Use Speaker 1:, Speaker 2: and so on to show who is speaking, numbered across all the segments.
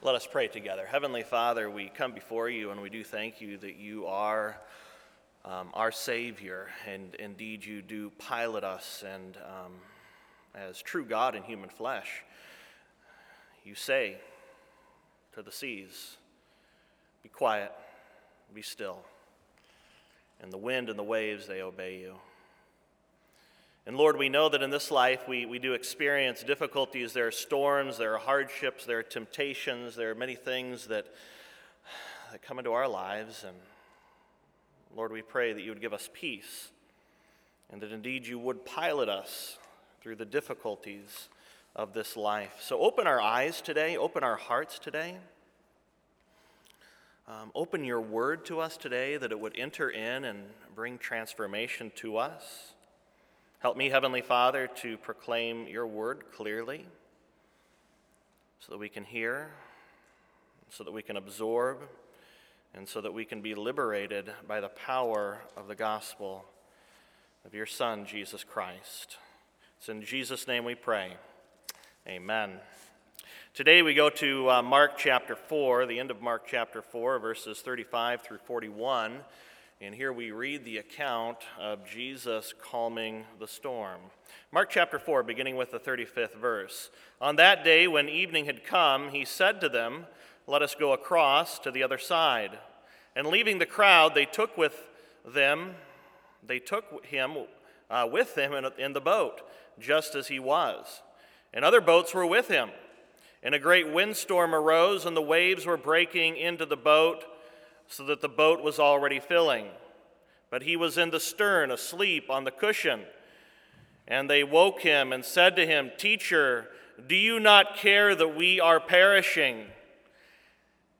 Speaker 1: Let us pray together. Heavenly Father, we come before you and we do thank you that you are um, our Savior, and indeed you do pilot us, and um, as true God in human flesh, you say to the seas, Be quiet, be still. And the wind and the waves, they obey you. And Lord, we know that in this life we, we do experience difficulties. There are storms, there are hardships, there are temptations, there are many things that, that come into our lives. And Lord, we pray that you would give us peace and that indeed you would pilot us through the difficulties of this life. So open our eyes today, open our hearts today. Um, open your word to us today that it would enter in and bring transformation to us. Help me, Heavenly Father, to proclaim your word clearly so that we can hear, so that we can absorb, and so that we can be liberated by the power of the gospel of your Son, Jesus Christ. It's in Jesus' name we pray. Amen. Today we go to uh, Mark chapter 4, the end of Mark chapter 4, verses 35 through 41. And here we read the account of Jesus calming the storm. Mark chapter 4, beginning with the 35th verse. On that day, when evening had come, he said to them, Let us go across to the other side. And leaving the crowd, they took with them, they took him uh, with them in, in the boat, just as he was. And other boats were with him. And a great windstorm arose, and the waves were breaking into the boat so that the boat was already filling. But he was in the stern, asleep on the cushion. And they woke him and said to him, Teacher, do you not care that we are perishing?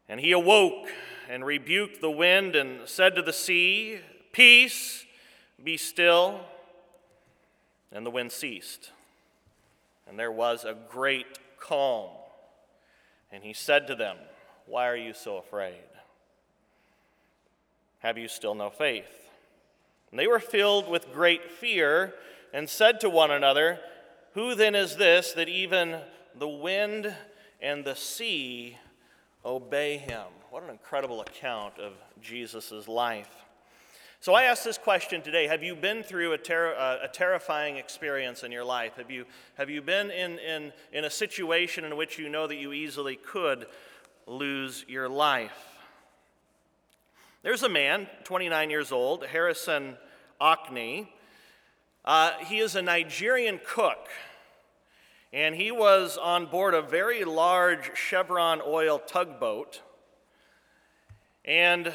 Speaker 1: And he awoke and rebuked the wind and said to the sea, Peace, be still. And the wind ceased. And there was a great calm. And he said to them, Why are you so afraid? Have you still no faith? And they were filled with great fear and said to one another, Who then is this that even the wind and the sea obey him? What an incredible account of Jesus' life. So I ask this question today Have you been through a, ter- uh, a terrifying experience in your life? Have you, have you been in, in, in a situation in which you know that you easily could lose your life? There's a man, 29 years old, Harrison Okene. Uh, he is a Nigerian cook, and he was on board a very large Chevron oil tugboat. And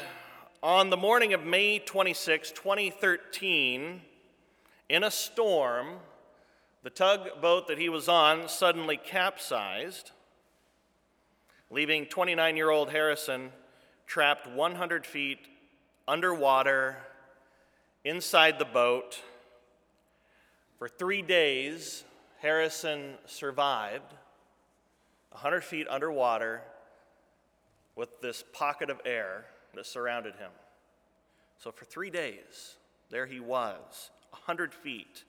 Speaker 1: on the morning of May 26, 2013, in a storm, the tugboat that he was on suddenly capsized, leaving 29 year old Harrison trapped 100 feet underwater inside the boat. For three days, Harrison survived 100 feet underwater with this pocket of air that surrounded him. So for three days, there he was, 100 feet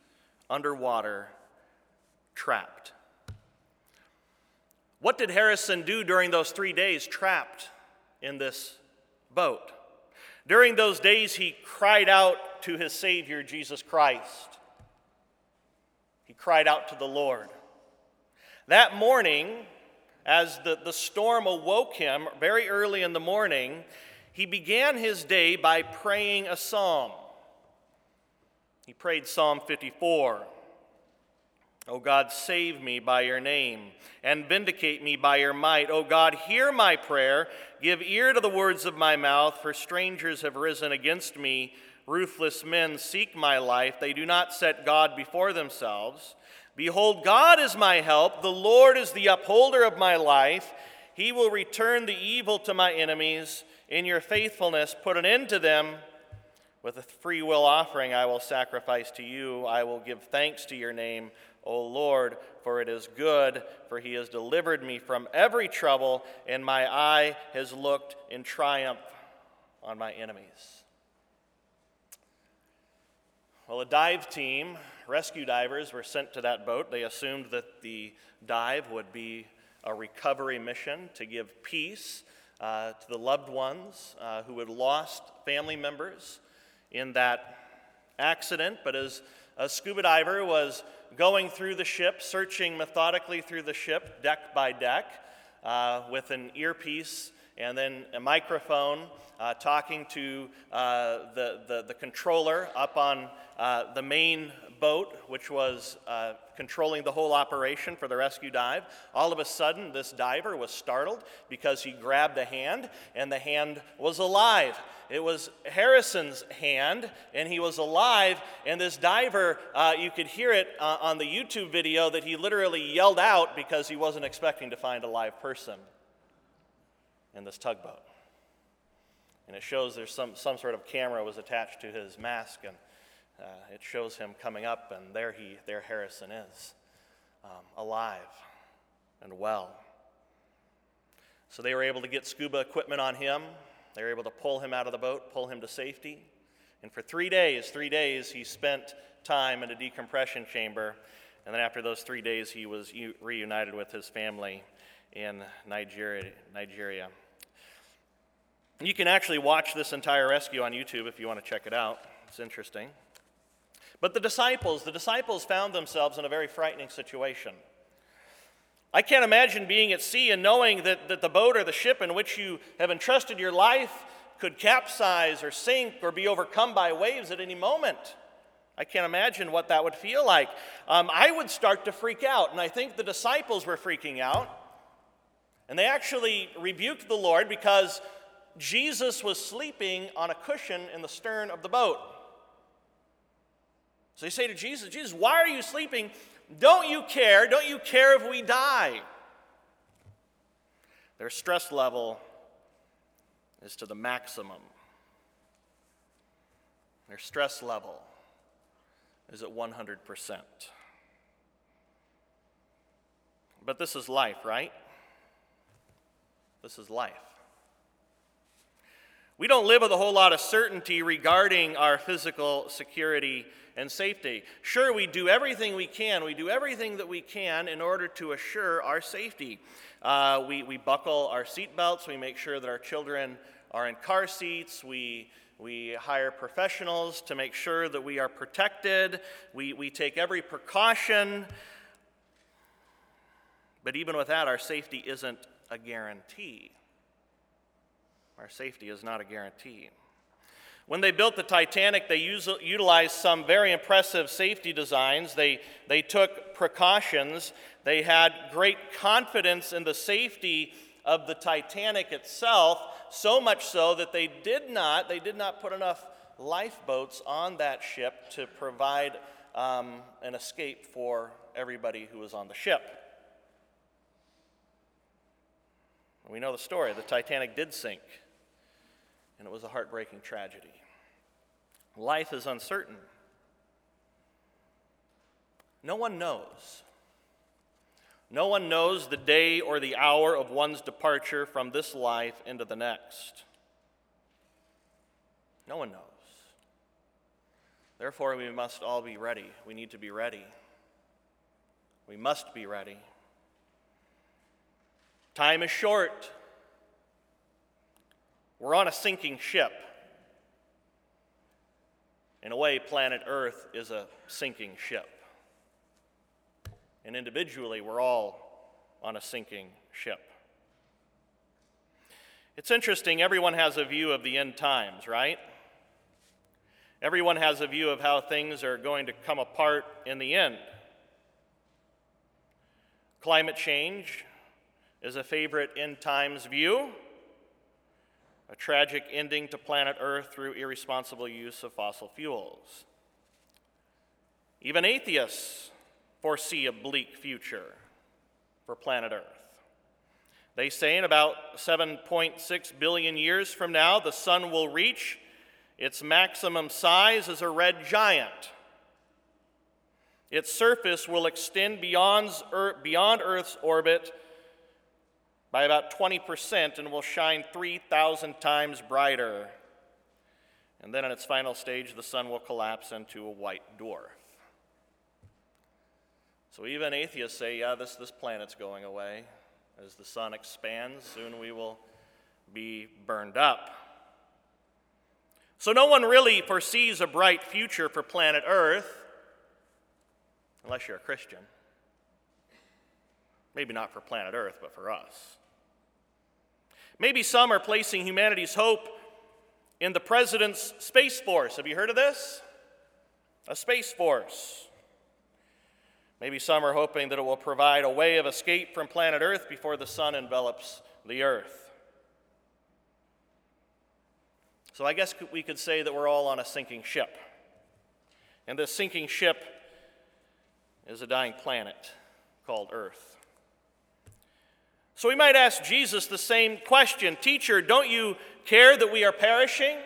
Speaker 1: underwater, trapped. What did Harrison do during those three days trapped in this boat. During those days, he cried out to his Savior, Jesus Christ. He cried out to the Lord. That morning, as the, the storm awoke him very early in the morning, he began his day by praying a psalm. He prayed Psalm 54. O God, save me by your name and vindicate me by your might. O God, hear my prayer. Give ear to the words of my mouth, for strangers have risen against me. Ruthless men seek my life. They do not set God before themselves. Behold, God is my help. The Lord is the upholder of my life. He will return the evil to my enemies. In your faithfulness, put an end to them. With a free will offering, I will sacrifice to you. I will give thanks to your name. O Lord, for it is good, for he has delivered me from every trouble, and my eye has looked in triumph on my enemies. Well, a dive team, rescue divers, were sent to that boat. They assumed that the dive would be a recovery mission to give peace uh, to the loved ones uh, who had lost family members in that accident. But as a scuba diver was going through the ship, searching methodically through the ship, deck by deck, uh, with an earpiece and then a microphone, uh, talking to uh, the, the, the, controller up on uh, the main boat, which was uh, controlling the whole operation for the rescue dive. All of a sudden, this diver was startled because he grabbed a hand, and the hand was alive. It was Harrison's hand, and he was alive. And this diver, uh, you could hear it uh, on the YouTube video that he literally yelled out because he wasn't expecting to find a live person in this tugboat. And it shows there's some, some sort of camera was attached to his mask, and uh, it shows him coming up, and there he, there Harrison is, um, alive and well. So they were able to get scuba equipment on him. They were able to pull him out of the boat, pull him to safety. And for three days, three days, he spent time in a decompression chamber. And then after those three days, he was reunited with his family in Nigeria. Nigeria. You can actually watch this entire rescue on YouTube if you want to check it out. It's interesting. But the disciples, the disciples found themselves in a very frightening situation. I can't imagine being at sea and knowing that, that the boat or the ship in which you have entrusted your life could capsize or sink or be overcome by waves at any moment. I can't imagine what that would feel like. Um, I would start to freak out, and I think the disciples were freaking out. And they actually rebuked the Lord because Jesus was sleeping on a cushion in the stern of the boat. So they say to Jesus, Jesus, why are you sleeping? Don't you care? Don't you care if we die? Their stress level is to the maximum. Their stress level is at 100%. But this is life, right? This is life. We don't live with a whole lot of certainty regarding our physical security and safety. Sure, we do everything we can. We do everything that we can in order to assure our safety. Uh, we, we buckle our seatbelts. We make sure that our children are in car seats. We, we hire professionals to make sure that we are protected. We, we take every precaution. But even with that, our safety isn't a guarantee. Our safety is not a guarantee. When they built the Titanic, they utilized some very impressive safety designs. They, they took precautions. They had great confidence in the safety of the Titanic itself, so much so that they did not, they did not put enough lifeboats on that ship to provide um, an escape for everybody who was on the ship. We know the story. The Titanic did sink and it was a heartbreaking tragedy. Life is uncertain. No one knows. No one knows the day or the hour of one's departure from this life into the next. No one knows. Therefore, we must all be ready. We need to be ready. We must be ready. Time is short. We're on a sinking ship. In a way, planet Earth is a sinking ship. And individually, we're all on a sinking ship. It's interesting, everyone has a view of the end times, right? Everyone has a view of how things are going to come apart in the end. Climate change is a favorite end times view a tragic ending to planet Earth through irresponsible use of fossil fuels. Even atheists foresee a bleak future for planet Earth. They say in about 7.6 billion years from now, the sun will reach its maximum size as a red giant. Its surface will extend beyond, er, beyond Earth's orbit by about 20% and will shine 3,000 times brighter. And then in its final stage, the sun will collapse into a white dwarf. So even atheists say, yeah, this, this planet's going away. As the sun expands, soon we will be burned up. So, no one really foresees a bright future for planet Earth, unless you're a Christian. Maybe not for planet Earth, but for us. Maybe some are placing humanity's hope in the president's Space Force. Have you heard of this? A Space Force. Maybe some are hoping that it will provide a way of escape from planet Earth before the sun envelops the Earth. So I guess we could say that we're all on a sinking ship. And this sinking ship is a dying planet called Earth. So we might ask Jesus the same question Teacher, don't you care that we are perishing?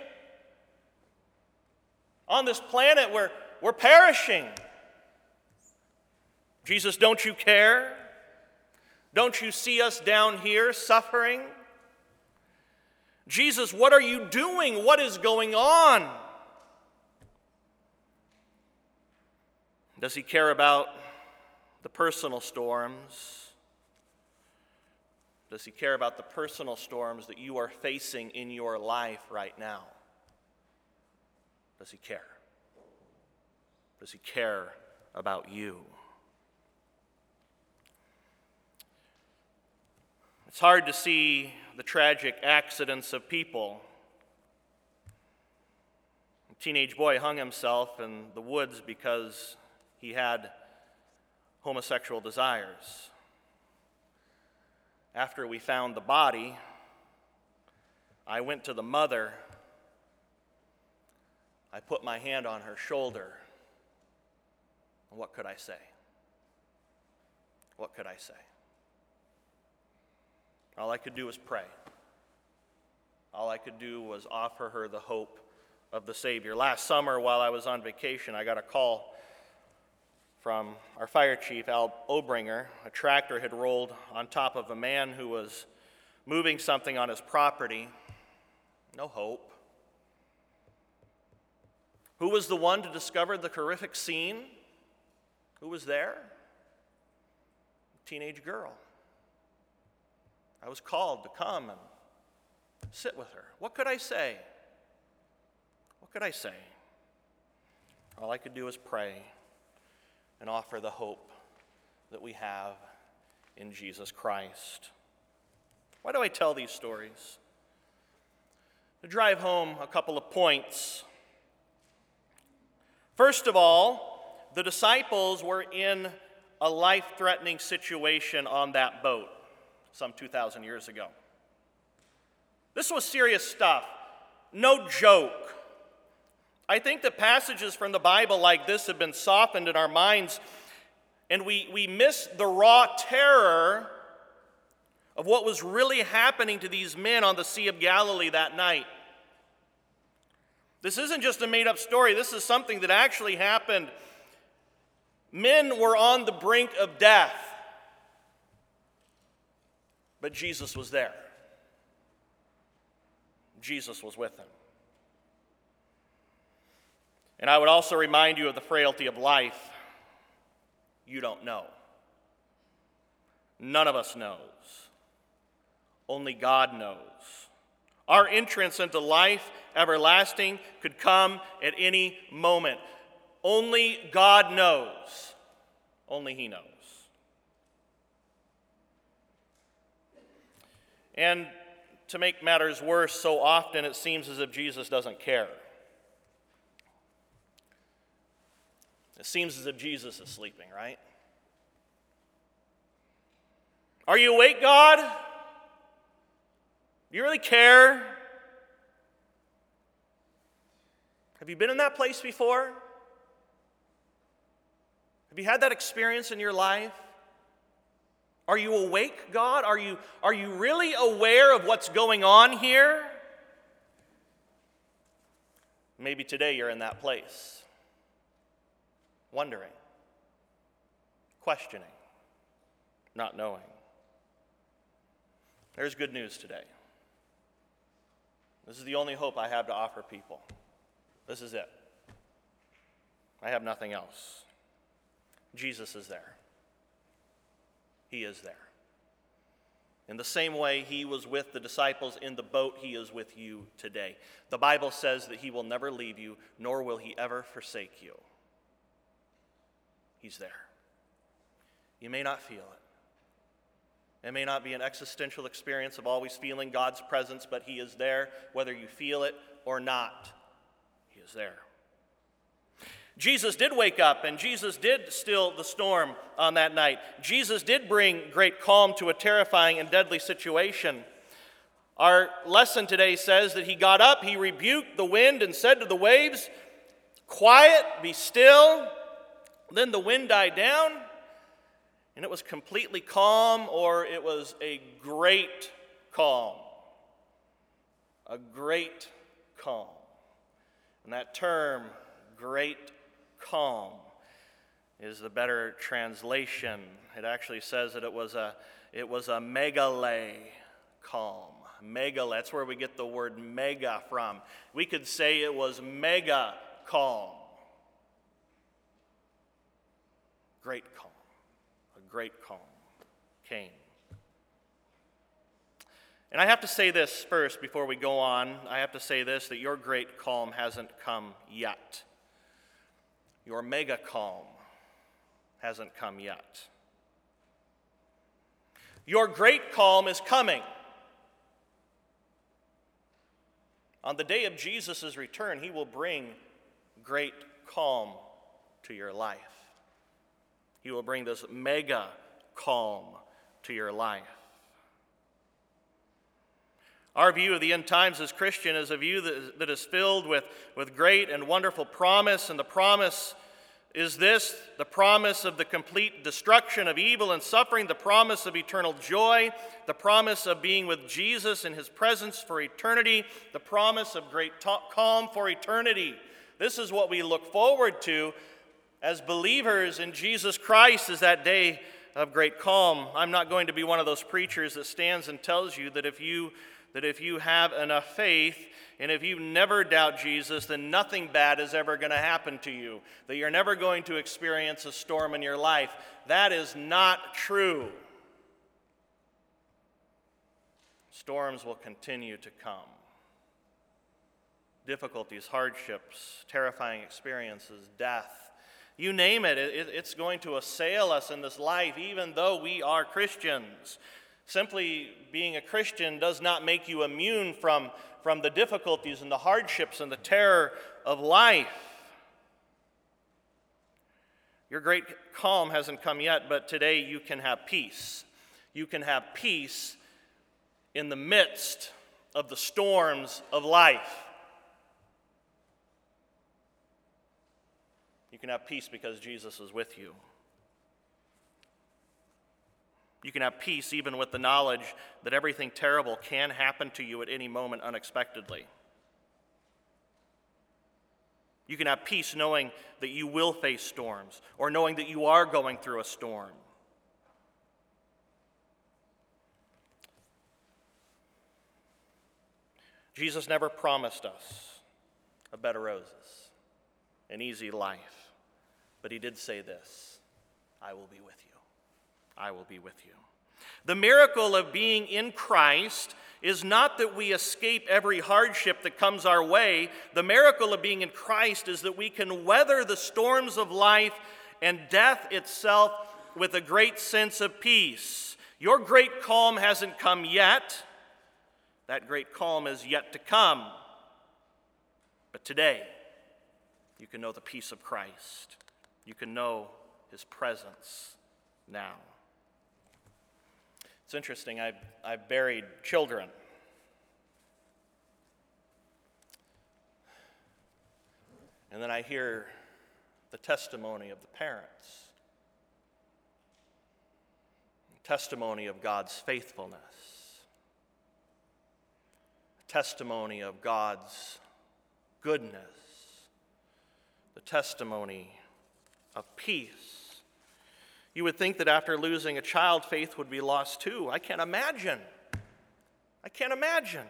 Speaker 1: On this planet, we're, we're perishing. Jesus, don't you care? Don't you see us down here suffering? Jesus, what are you doing? What is going on? Does he care about the personal storms? Does he care about the personal storms that you are facing in your life right now? Does he care? Does he care about you? It's hard to see the tragic accidents of people. A teenage boy hung himself in the woods because he had homosexual desires. After we found the body, I went to the mother. I put my hand on her shoulder. What could I say? What could I say? All I could do was pray. All I could do was offer her the hope of the Savior. Last summer, while I was on vacation, I got a call from our fire chief, Al Obringer. A tractor had rolled on top of a man who was moving something on his property. No hope. Who was the one to discover the horrific scene? Who was there? A teenage girl. I was called to come and sit with her. What could I say? What could I say? All I could do was pray and offer the hope that we have in Jesus Christ. Why do I tell these stories? To drive home a couple of points. First of all, the disciples were in a life threatening situation on that boat some 2,000 years ago. This was serious stuff, no joke. I think that passages from the Bible like this have been softened in our minds, and we, we miss the raw terror of what was really happening to these men on the Sea of Galilee that night. This isn't just a made up story, this is something that actually happened. Men were on the brink of death, but Jesus was there. Jesus was with them. And I would also remind you of the frailty of life. You don't know. None of us knows. Only God knows. Our entrance into life everlasting could come at any moment. Only God knows. Only He knows. And to make matters worse, so often it seems as if Jesus doesn't care. It seems as if Jesus is sleeping, right? Are you awake, God? Do you really care? Have you been in that place before? Have you had that experience in your life? Are you awake, God? Are you, are you really aware of what's going on here? Maybe today you're in that place wondering, questioning, not knowing. There's good news today. This is the only hope I have to offer people. This is it. I have nothing else. Jesus is there. He is there. In the same way he was with the disciples in the boat, he is with you today. The Bible says that he will never leave you, nor will he ever forsake you. He's there. You may not feel it. It may not be an existential experience of always feeling God's presence, but He is there whether you feel it or not. He is there. Jesus did wake up and Jesus did still the storm on that night. Jesus did bring great calm to a terrifying and deadly situation. Our lesson today says that he got up, he rebuked the wind, and said to the waves, Quiet, be still. Then the wind died down, and it was completely calm, or it was a great calm. A great calm. And that term, great calm is the better translation. It actually says that it was a, it was a megale calm. Megale, that's where we get the word mega from. We could say it was mega calm. Great calm. A great calm came. And I have to say this first before we go on. I have to say this that your great calm hasn't come yet. Your mega calm hasn't come yet. Your great calm is coming. On the day of Jesus' return, he will bring great calm to your life. He will bring this mega calm to your life. Our view of the end times as Christian is a view that, that is filled with, with great and wonderful promise, and the promise is this the promise of the complete destruction of evil and suffering, the promise of eternal joy, the promise of being with Jesus in his presence for eternity, the promise of great calm for eternity. This is what we look forward to as believers in Jesus Christ, is that day of great calm. I'm not going to be one of those preachers that stands and tells you that if you that if you have enough faith and if you never doubt Jesus, then nothing bad is ever going to happen to you, that you're never going to experience a storm in your life. That is not true. Storms will continue to come. Difficulties, hardships, terrifying experiences, death. You name it, it's going to assail us in this life, even though we are Christians. Simply being a Christian does not make you immune from, from the difficulties and the hardships and the terror of life. Your great calm hasn't come yet, but today you can have peace. You can have peace in the midst of the storms of life. You can have peace because Jesus is with you. You can have peace even with the knowledge that everything terrible can happen to you at any moment unexpectedly. You can have peace knowing that you will face storms or knowing that you are going through a storm. Jesus never promised us a bed of roses, an easy life, but he did say this I will be with you. I will be with you. The miracle of being in Christ is not that we escape every hardship that comes our way. The miracle of being in Christ is that we can weather the storms of life and death itself with a great sense of peace. Your great calm hasn't come yet. That great calm is yet to come. But today, you can know the peace of Christ. You can know his presence now. It's interesting, I've, I've buried children. And then I hear the testimony of the parents, testimony of God's faithfulness, testimony of God's goodness, the testimony of peace. You would think that after losing a child, faith would be lost too. I can't imagine. I can't imagine.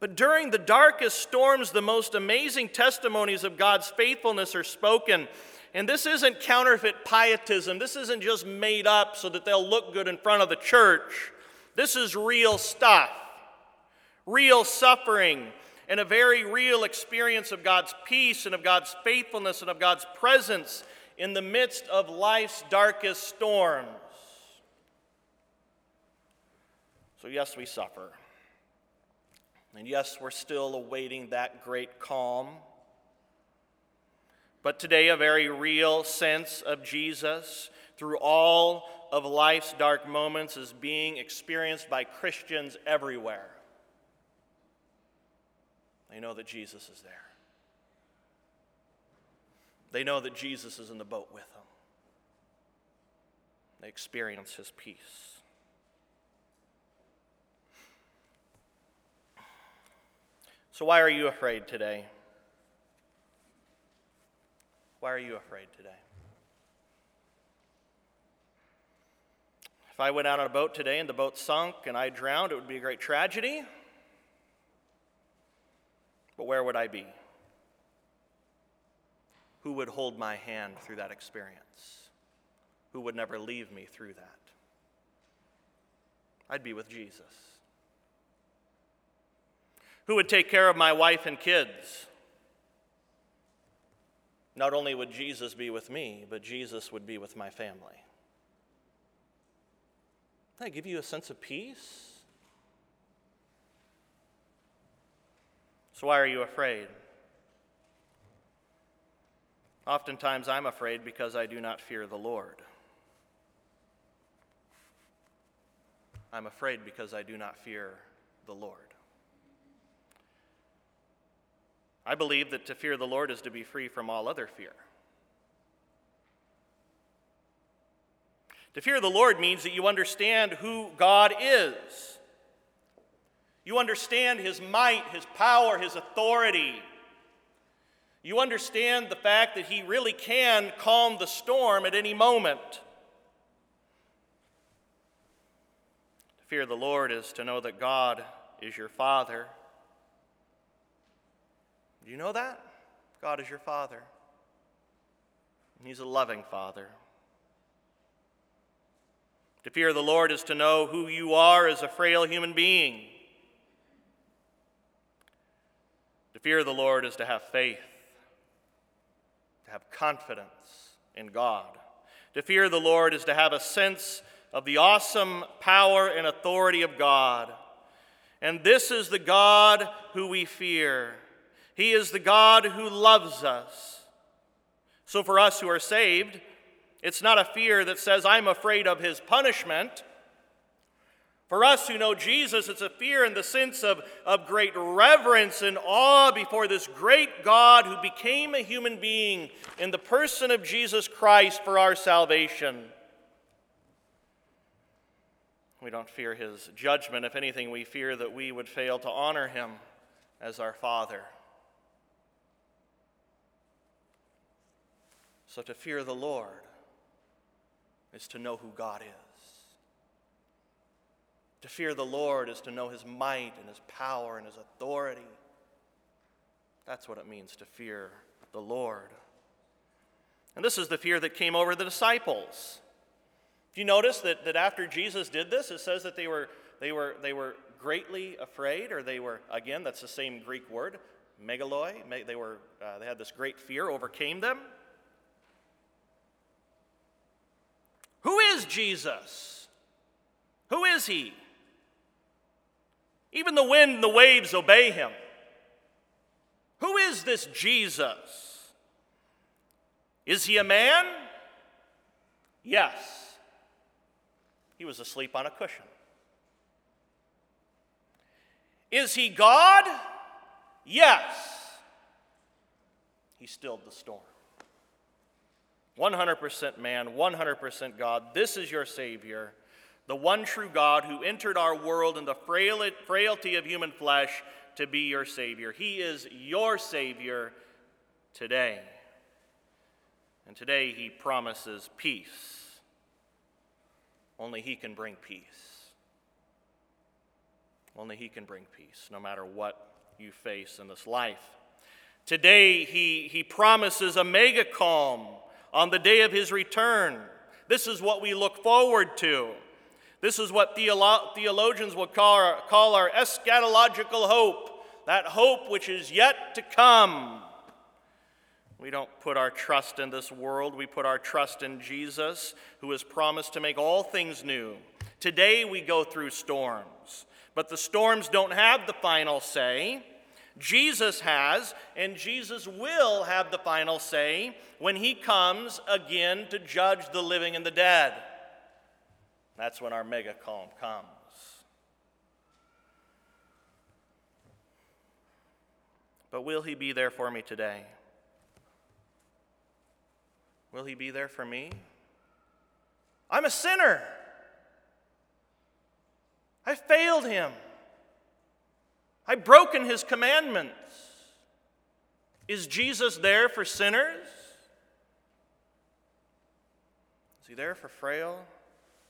Speaker 1: But during the darkest storms, the most amazing testimonies of God's faithfulness are spoken. And this isn't counterfeit pietism. This isn't just made up so that they'll look good in front of the church. This is real stuff, real suffering, and a very real experience of God's peace and of God's faithfulness and of God's presence in the midst of life's darkest storms. So, yes, we suffer. And yes, we're still awaiting that great calm. But today, a very real sense of Jesus through all of life's dark moments is being experienced by Christians everywhere. They know that Jesus is there, they know that Jesus is in the boat with them, they experience his peace. So, why are you afraid today? Why are you afraid today? If I went out on a boat today and the boat sunk and I drowned, it would be a great tragedy. But where would I be? Who would hold my hand through that experience? Who would never leave me through that? I'd be with Jesus. Who would take care of my wife and kids? Not only would Jesus be with me, but Jesus would be with my family. That give you a sense of peace? So, why are you afraid? Oftentimes, I'm afraid because I do not fear the Lord. I'm afraid because I do not fear the Lord. I believe that to fear the Lord is to be free from all other fear. To fear the Lord means that you understand who God is. You understand His might, His power, His authority. You understand the fact that He really can calm the storm at any moment. To fear the Lord is to know that God is your Father do you know that? God is your Father. He's a loving Father. To fear the Lord is to know who you are as a frail human being. Fear the Lord is to have faith, to have confidence in God. To fear the Lord is to have a sense of the awesome power and authority of God. And this is the God who we fear. He is the God who loves us. So, for us who are saved, it's not a fear that says, I'm afraid of his punishment. For us who know Jesus, it's a fear in the sense of, of great reverence and awe before this great God who became a human being in the person of Jesus Christ for our salvation. We don't fear his judgment. If anything, we fear that we would fail to honor him as our Father. So to fear the Lord is to know who God is. To fear the Lord is to know his might and his power and his authority. That's what it means to fear the Lord. And this is the fear that came over the disciples. Do you notice that, that after Jesus did this, it says that they were, they, were, they were greatly afraid, or they were, again, that's the same Greek word, megaloi. They, were, uh, they had this great fear, overcame them. Who is Jesus? Who is he? Even the wind and the waves obey him. Who is this Jesus? Is he a man? Yes. He was asleep on a cushion. Is he God? Yes. He stilled the storm. 100% man, 100% God. This is your Savior, the one true God who entered our world in the frailty of human flesh to be your Savior. He is your Savior today. And today He promises peace. Only He can bring peace. Only He can bring peace, no matter what you face in this life. Today, He, he promises a mega calm on the day of his return. This is what we look forward to. This is what theolo- theologians will call our, call our eschatological hope, that hope which is yet to come. We don't put our trust in this world, we put our trust in Jesus, who has promised to make all things new. Today we go through storms, but the storms don't have the final say. Jesus has, and Jesus will have the final say when he comes again to judge the living and the dead. That's when our mega calm comes. But will he be there for me today? Will he be there for me? I'm a sinner. I failed him. I've broken his commandments. Is Jesus there for sinners? Is he there for frail,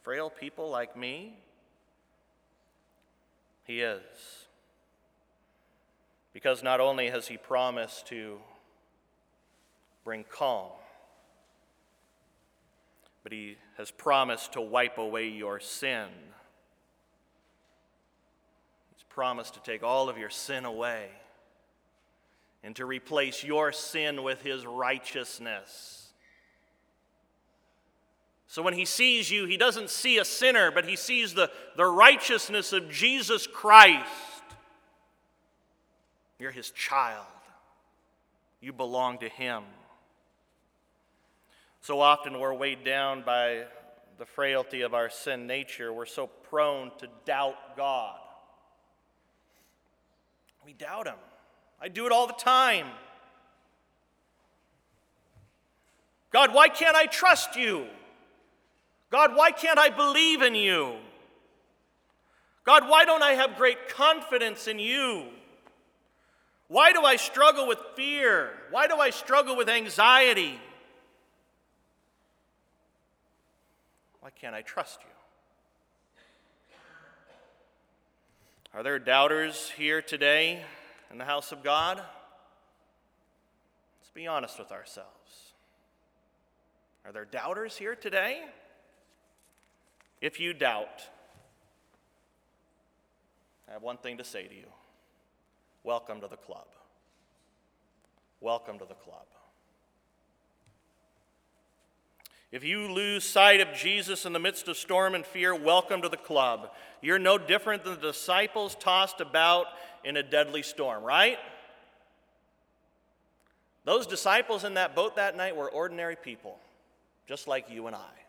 Speaker 1: frail people like me? He is. Because not only has he promised to bring calm, but he has promised to wipe away your sin He's promised to take all of your sin away and to replace your sin with his righteousness. So when he sees you, he doesn't see a sinner, but he sees the, the righteousness of Jesus Christ. You're his child, you belong to him. So often we're weighed down by the frailty of our sin nature. We're so prone to doubt God. We doubt Him. I do it all the time. God, why can't I trust you? God, why can't I believe in you? God, why don't I have great confidence in you? Why do I struggle with fear? Why do I struggle with anxiety? Why can't I trust you? Are there doubters here today in the house of God? Let's be honest with ourselves. Are there doubters here today? If you doubt, I have one thing to say to you welcome to the club. Welcome to the club. If you lose sight of Jesus in the midst of storm and fear, welcome to the club. You're no different than the disciples tossed about in a deadly storm, right? Those disciples in that boat that night were ordinary people, just like you and I.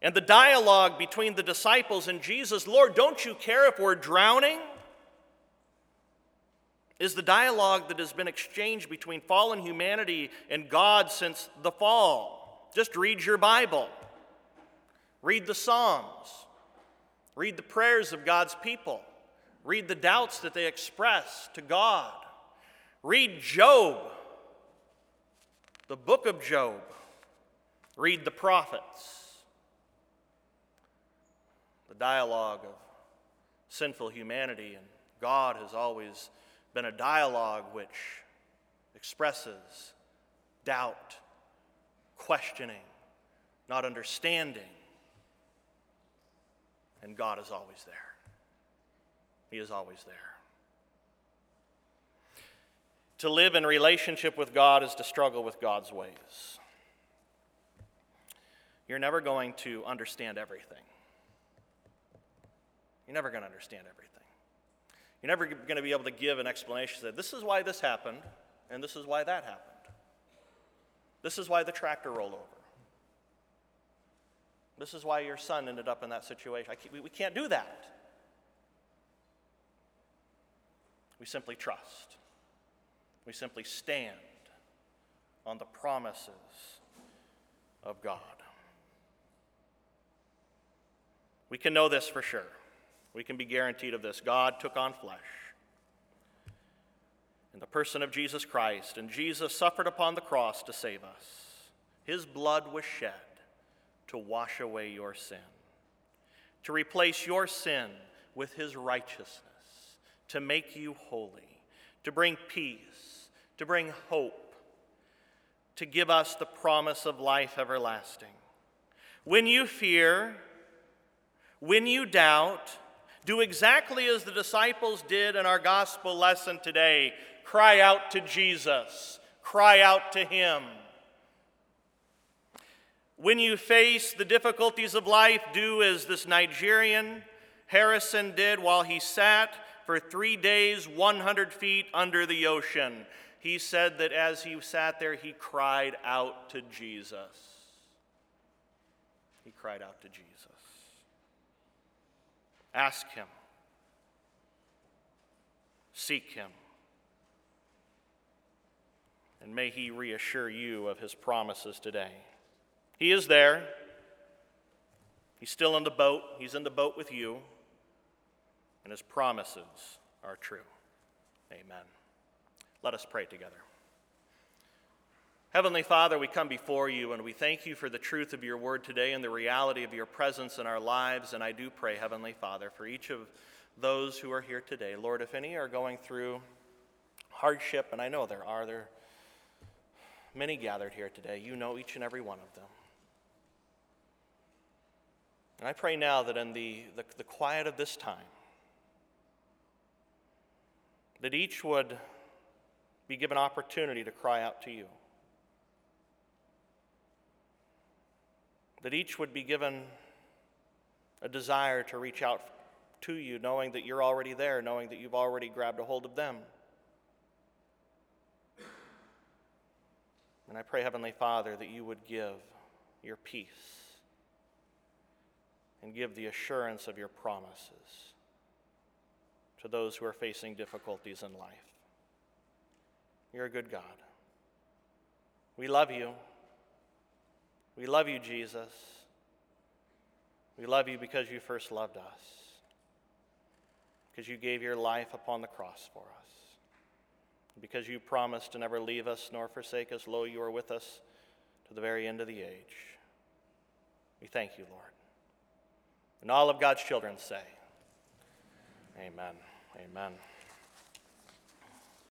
Speaker 1: And the dialogue between the disciples and Jesus, Lord, don't you care if we're drowning? is the dialogue that has been exchanged between fallen humanity and God since the fall. Just read your Bible, read the Psalms, read the prayers of God's people, read the doubts that they express to God, read Job, the book of Job, read the prophets. Dialogue of sinful humanity and God has always been a dialogue which expresses doubt, questioning, not understanding. And God is always there. He is always there. To live in relationship with God is to struggle with God's ways. You're never going to understand everything. You're never going to understand everything. You're never going to be able to give an explanation that this is why this happened and this is why that happened. This is why the tractor rolled over. This is why your son ended up in that situation. Can't, we can't do that. We simply trust. We simply stand on the promises of God. We can know this for sure. We can be guaranteed of this. God took on flesh in the person of Jesus Christ, and Jesus suffered upon the cross to save us. His blood was shed to wash away your sin, to replace your sin with his righteousness, to make you holy, to bring peace, to bring hope, to give us the promise of life everlasting. When you fear, when you doubt, do exactly as the disciples did in our gospel lesson today cry out to Jesus, cry out to Him. When you face the difficulties of life, do as this Nigerian Harrison did while he sat for three days, 100 feet under the ocean. He said that as he sat there, he cried out to Jesus. He cried out to Jesus. Ask him, seek him, and may he reassure you of his promises today. He is there. He's still in the boat. He's in the boat with you. And his promises are true. Amen. Let us pray together. Heavenly Father, we come before you and we thank you for the truth of your word today and the reality of your presence in our lives. And I do pray, Heavenly Father, for each of those who are here today. Lord, if any are going through hardship, and I know there are, there are many gathered here today, you know each and every one of them. And I pray now that in the, the, the quiet of this time, that each would be given opportunity to cry out to you. That each would be given a desire to reach out to you, knowing that you're already there, knowing that you've already grabbed a hold of them. And I pray, Heavenly Father, that you would give your peace and give the assurance of your promises to those who are facing difficulties in life. You're a good God. We love you. We love you, Jesus. We love you because you first loved us, because you gave your life upon the cross for us, because you promised to never leave us nor forsake us. Lo, you are with us to the very end of the age. We thank you, Lord. And all of God's children say, Amen. Amen.